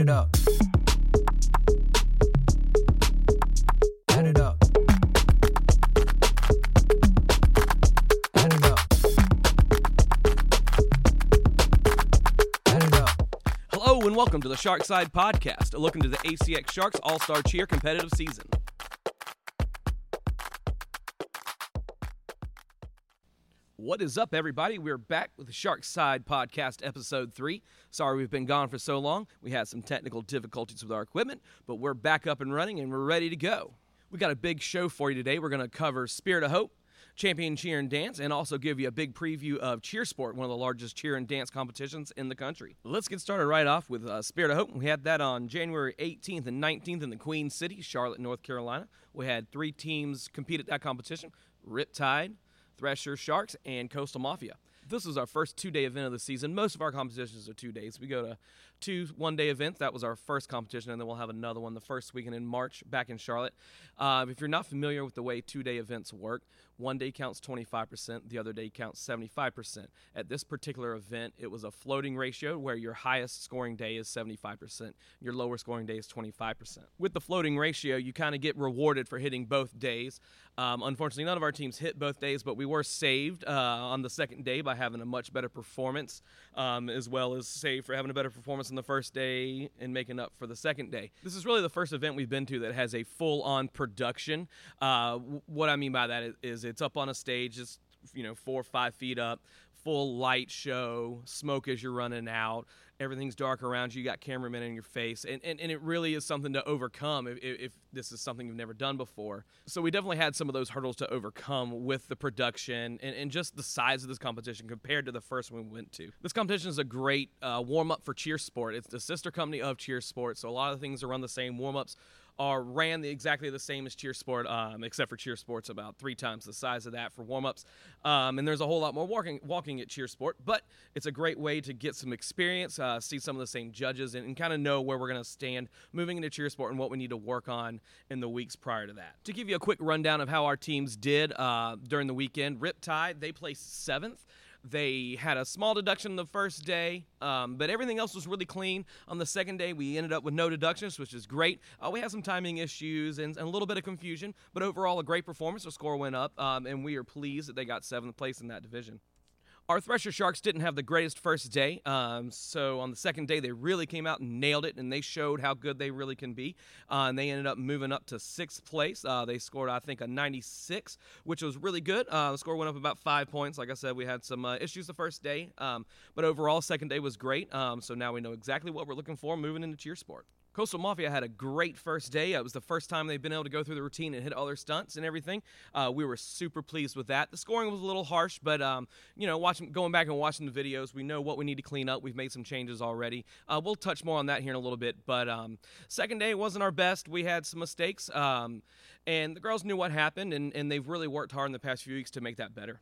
it up. It up. It up. Hello and welcome to the Shark Side Podcast, a look into the ACX Sharks All Star Cheer competitive season. What is up, everybody? We're back with the Shark Side Podcast, Episode 3. Sorry we've been gone for so long. We had some technical difficulties with our equipment, but we're back up and running and we're ready to go. We got a big show for you today. We're going to cover Spirit of Hope, Champion Cheer and Dance, and also give you a big preview of Cheersport, one of the largest cheer and dance competitions in the country. Let's get started right off with uh, Spirit of Hope. We had that on January 18th and 19th in the Queen City, Charlotte, North Carolina. We had three teams compete at that competition Riptide, Thresher Sharks, and Coastal Mafia. This was our first two day event of the season. Most of our competitions are two days. We go to two one day events. That was our first competition, and then we'll have another one the first weekend in March back in Charlotte. Uh, if you're not familiar with the way two day events work, one day counts 25%, the other day counts 75%. At this particular event, it was a floating ratio where your highest scoring day is 75%, your lower scoring day is 25%. With the floating ratio, you kind of get rewarded for hitting both days. Um, unfortunately, none of our teams hit both days, but we were saved uh, on the second day by having a much better performance, um, as well as saved for having a better performance on the first day and making up for the second day. This is really the first event we've been to that has a full on production. Uh, what I mean by that is, it's up on a stage, it's you know four or five feet up, full light show, smoke as you're running out. Everything's dark around you. You got cameramen in your face, and, and, and it really is something to overcome if, if, this is something you've never done before. So we definitely had some of those hurdles to overcome with the production and, and just the size of this competition compared to the first one we went to. This competition is a great uh, warm up for Cheersport. It's the sister company of Cheersport, so a lot of things are run the same. Warm ups are ran the, exactly the same as Cheersport, um, except for Cheersport's about three times the size of that for warm ups. Um, and there's a whole lot more walking walking at Cheersport, but it's a great way to get some experience, uh, see some of the same judges, and, and kind of know where we're going to stand moving into Cheersport and what we need to work on in the weeks prior to that. To give you a quick rundown of how our teams did uh, during the weekend, Riptide they placed seventh. They had a small deduction the first day, um, but everything else was really clean. On the second day, we ended up with no deductions, which is great. Uh, we had some timing issues and, and, a little bit of confusion, but overall, a great performance. The score went up, um, and we are pleased that they got seventh place in that division. Our Thresher Sharks didn't have the greatest first day, um, so on the second day they really came out and nailed it, and they showed how good they really can be. Uh, and they ended up moving up to sixth place. Uh, they scored, I think, a 96, which was really good. Uh, the score went up about five points. Like I said, we had some uh, issues the first day, um, but overall, second day was great. Um, so now we know exactly what we're looking for moving into Cheersport. Coastal Mafia had a great first day. It was the first time they've been able to go through the routine and hit all their stunts and everything. Uh, we were super pleased with that. The scoring was a little harsh, but um, you know, watching, going back and watching the videos, we know what we need to clean up. We've made some changes already. Uh, we'll touch more on that here in a little bit. But um, second day wasn't our best. We had some mistakes, um, and the girls knew what happened, and, and they've really worked hard in the past few weeks to make that better.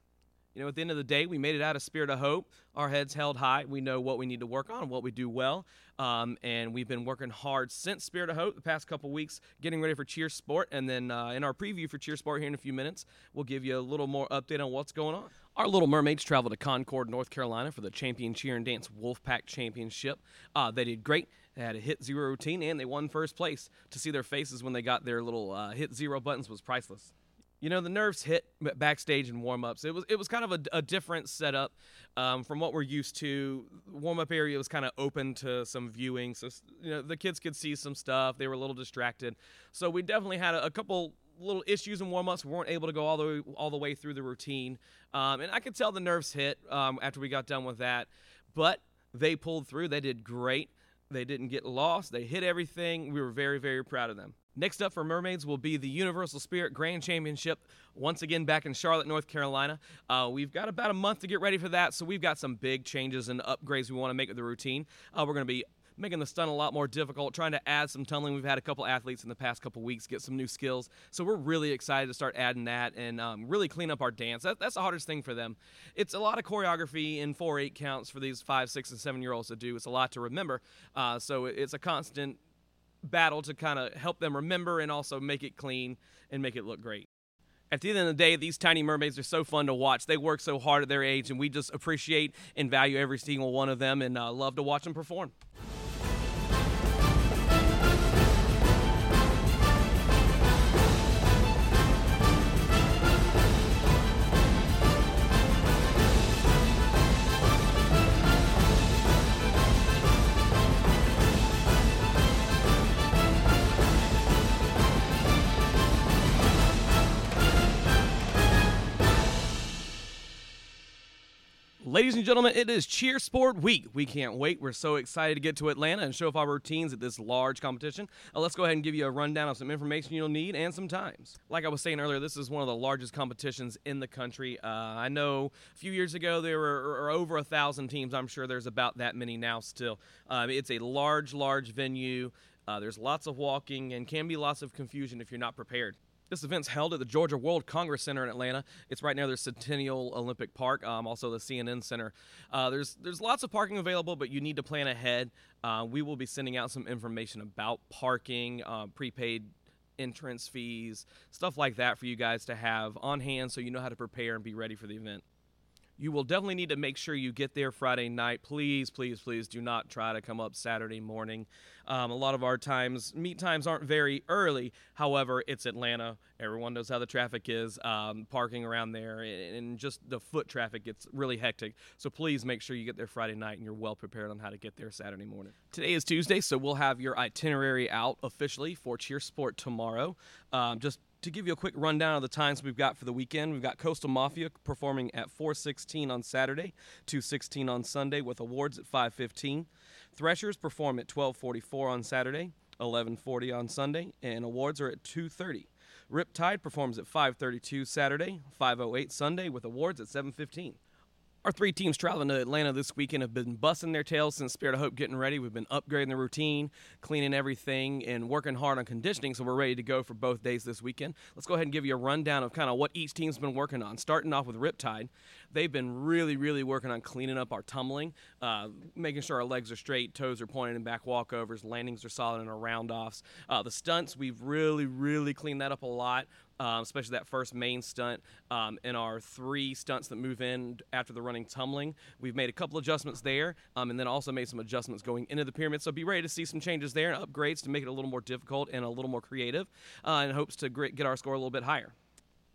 You know, at the end of the day, we made it out of spirit of hope. Our heads held high. We know what we need to work on, what we do well, um, and we've been working hard since Spirit of Hope the past couple weeks, getting ready for Cheersport. And then uh, in our preview for Cheersport here in a few minutes, we'll give you a little more update on what's going on. Our Little Mermaids traveled to Concord, North Carolina for the Champion Cheer and Dance Wolfpack Championship. Uh, they did great. They had a hit zero routine and they won first place. To see their faces when they got their little uh, hit zero buttons was priceless you know the nerves hit backstage and warm ups. It was it was kind of a, a different setup um, from what we're used to. Warm up area was kind of open to some viewing, so you know the kids could see some stuff. They were a little distracted, so we definitely had a, a couple little issues in warm ups. We weren't able to go all the way, all the way through the routine, um, and I could tell the nerves hit um, after we got done with that. But they pulled through. They did great. They didn't get lost. They hit everything. We were very very proud of them. Next up for Mermaids will be the Universal Spirit Grand Championship, once again back in Charlotte, North Carolina. Uh, we've got about a month to get ready for that, so we've got some big changes and upgrades we want to make with the routine. Uh, we're going to be making the stunt a lot more difficult, trying to add some tunneling. We've had a couple athletes in the past couple weeks get some new skills, so we're really excited to start adding that and um, really clean up our dance. That, that's the hardest thing for them. It's a lot of choreography in four eight counts for these five, six, and seven year olds to do. It's a lot to remember, uh, so it's a constant battle to kind of help them remember and also make it clean and make it look great. At the end of the day, these tiny mermaids are so fun to watch. They work so hard at their age, and we just appreciate and value every single one of them and uh, love to watch them perform. Ladies and gentlemen, it is Cheer Sport Week. We can't wait. We're so excited to get to Atlanta and show off our routines at this large competition. Uh, let's go ahead and give you a rundown of some information you'll need and some times. Like I was saying earlier, this is one of the largest competitions in the country. Uh, I know a few years ago there were, were over a thousand teams. I'm sure there's about that many now still. Uh, it's a large, large venue. Uh, there's lots of walking and can be lots of confusion if you're not prepared. This event's held at the Georgia World Congress Center in Atlanta. It's right near the Centennial Olympic Park, um, also the CNN Center. Uh, there's there's lots of parking available, but you need to plan ahead. Uh, we will be sending out some information about parking, uh, prepaid entrance fees, stuff like that for you guys to have on hand so you know how to prepare and be ready for the event. You will definitely need to make sure you get there Friday night. Please, please, please do not try to come up Saturday morning. Um, a lot of our times, meet times aren't very early. However, it's Atlanta. Everyone knows how the traffic is. Um, parking around there and just the foot traffic gets really hectic. So please make sure you get there Friday night and you're well prepared on how to get there Saturday morning. Today is Tuesday, so we'll have your itinerary out officially for Cheersport tomorrow. Um, just to give you a quick rundown of the times we've got for the weekend, we've got Coastal Mafia performing at 4:16 on Saturday, 2:16 on Sunday, with awards at 5:15. Threshers perform at 12:44 on Saturday, 11:40 on Sunday, and awards are at 2:30. Riptide performs at 5:32 Saturday, 5:08 Sunday, with awards at 7:15. Our three teams traveling to Atlanta this weekend have been busting their tails since Spirit of Hope getting ready. We've been upgrading the routine, cleaning everything, and working hard on conditioning, so we're ready to go for both days this weekend. Let's go ahead and give you a rundown of kind of what each team's been working on. Starting off with Riptide, they've been really, really working on cleaning up our tumbling, uh, making sure our legs are straight, toes are pointed in back walkovers, landings are solid, and our roundoffs. Uh, the stunts, we've really, really cleaned that up a lot um, especially that first main stunt um, and our three stunts that move in after the running tumbling. We've made a couple adjustments there um, and then also made some adjustments going into the pyramid. So be ready to see some changes there and upgrades to make it a little more difficult and a little more creative uh, in hopes to get our score a little bit higher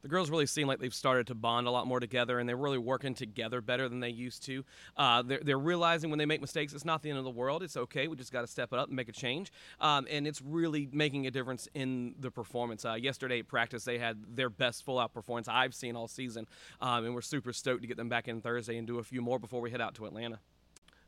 the girls really seem like they've started to bond a lot more together and they're really working together better than they used to. Uh, they're, they're, realizing when they make mistakes, it's not the end of the world. It's okay. We just got to step it up and make a change. Um, and it's really making a difference in the performance. Uh, yesterday at practice, they had their best full out performance I've seen all season. Um, and we're super stoked to get them back in Thursday and do a few more before we head out to Atlanta.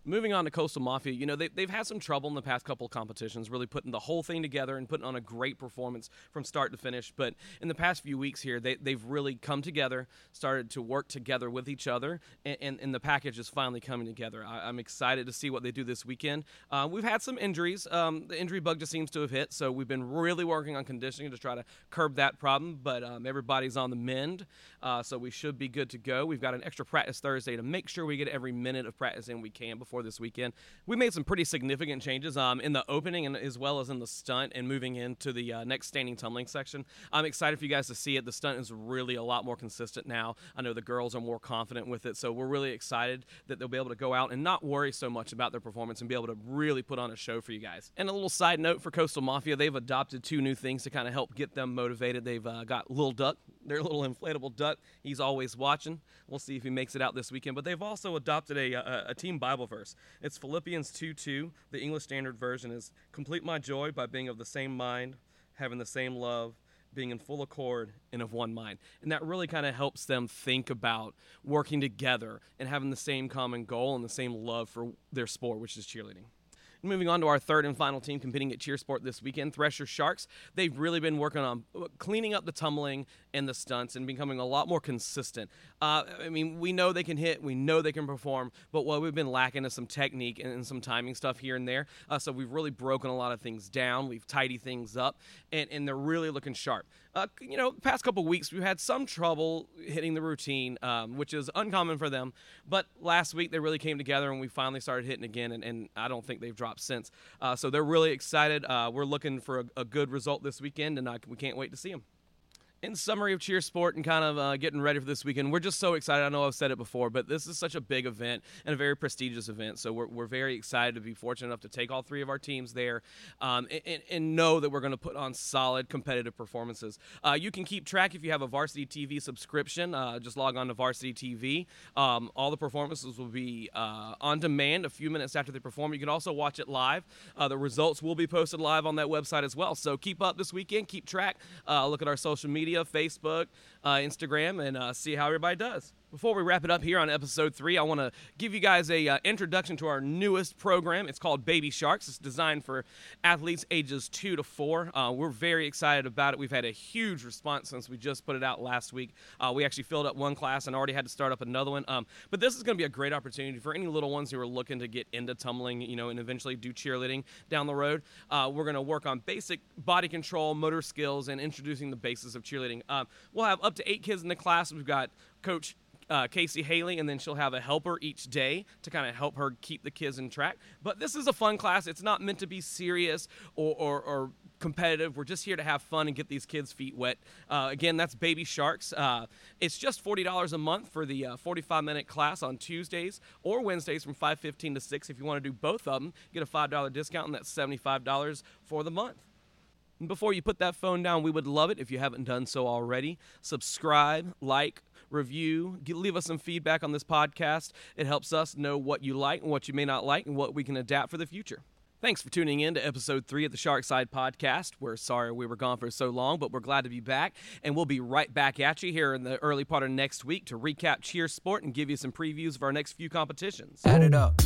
Moving on to Coastal Mafia, you know, they, they've had some trouble in the past couple competitions, really putting the whole thing together and putting on a great performance from start to finish. But in the past few weeks here, they, they've really come together, started to work together with each other, and, and, and the package is finally coming together. I, am excited to see what they do this weekend. Uh, we've had some injuries. Um, the injury bug just seems to have hit, so we've been really working on conditioning to try to curb that problem. But um, everybody's on the mend, uh, so we should be good to go. We've got an extra practice Thursday to make sure we get every minute of practice in we can before this weekend. We made some pretty significant changes um, in the opening and as well as in the stunt and moving into the uh, next standing tumbling section. I'm excited for you guys to see it. The stunt is really a lot more consistent now. I know the girls are more confident with it, so we're really excited that they'll be able to go out and not worry so much about their performance and be able to really put on a show for you guys. And a little side note for Coastal Mafia, they've adopted two new things to kind of help get them motivated. They've uh, got Lil Duck, their little inflatable duck. He's always watching. We'll see if he makes it out this weekend. But they've also adopted a, a, a team Bible verse. It's Philippians 2 2. The English Standard Version is Complete my joy by being of the same mind, having the same love, being in full accord and of one mind. And that really kind of helps them think about working together and having the same common goal and the same love for their sport, which is cheerleading. Moving on to our third and final team competing at Cheersport this weekend, Thresher Sharks. They've really been working on cleaning up the tumbling and the stunts and becoming a lot more consistent. Uh, I mean, we know they can hit, we know they can perform, but what we've been lacking is some technique and, some timing stuff here and there. Uh, so we've really broken a lot of things down. We've tidied things up, and, and they're really looking sharp. Uh, you know, past couple weeks we've had some trouble hitting the routine, um, which is uncommon for them. But last week they really came together and we finally started hitting again, and, and I don't think they've dropped since. Uh, so they're really excited. Uh, we're looking for a, a, good result this weekend, and I, we can't wait to see them in summary of Cheersport and kind of uh, getting ready for this weekend we're just so excited. I know i've said it before but this is such a big event and a very prestigious event. So we're, we're very excited to be fortunate enough to take all three of our teams there um, and, and, know that we're going to put on solid competitive performances. Uh, you can keep track if you have a varsity tv subscription uh, just log on to varsity tv um, all the performances will be uh, on demand a few minutes after they perform. You can also watch it live. Uh, the results will be posted live on that website as well. So keep up this weekend keep track uh, look at our social media Facebook, uh, Instagram, and uh, see how everybody does. Before we wrap it up here on episode three, I want to give you guys a uh, introduction to our newest program. It's called Baby Sharks. It's designed for athletes ages two to four. Uh, we're very excited about it. We've had a huge response since we just put it out last week. Uh, we actually filled up one class and already had to start up another one. Um, but this is going to be a great opportunity for any little ones who are looking to get into tumbling, you know, and eventually do cheerleading down the road. Uh, we're going to work on basic body control, motor skills, and introducing the basis of cheerleading. Um, we'll have up to eight kids in the class. We've got Coach uh, Casey Haley, and then she'll have a helper each day to kind of help her keep the kids in track. But this is a fun class. It's not meant to be serious or, or, or competitive. We're just here to have fun and get these kids' feet wet. Uh, again, that's Baby Sharks. Uh, it's just $40 a month for the 45-minute class on Tuesdays or Wednesdays from 5:15 to 6. If you want to do both of them, get a $5 discount, and that's $75 for the month. And before you put that phone down, we would love it if you haven't done so already. Subscribe, like, review, leave us some feedback on this podcast. It helps us know what you like and what you may not like and what we can adapt for the future. Thanks for tuning in to episode three of the Shark Side Podcast. We're sorry we were gone for so long, but we're glad to be back. And we'll be right back at you here in the early part of next week to recap Cheersport and give you some previews of our next few competitions. Add it up.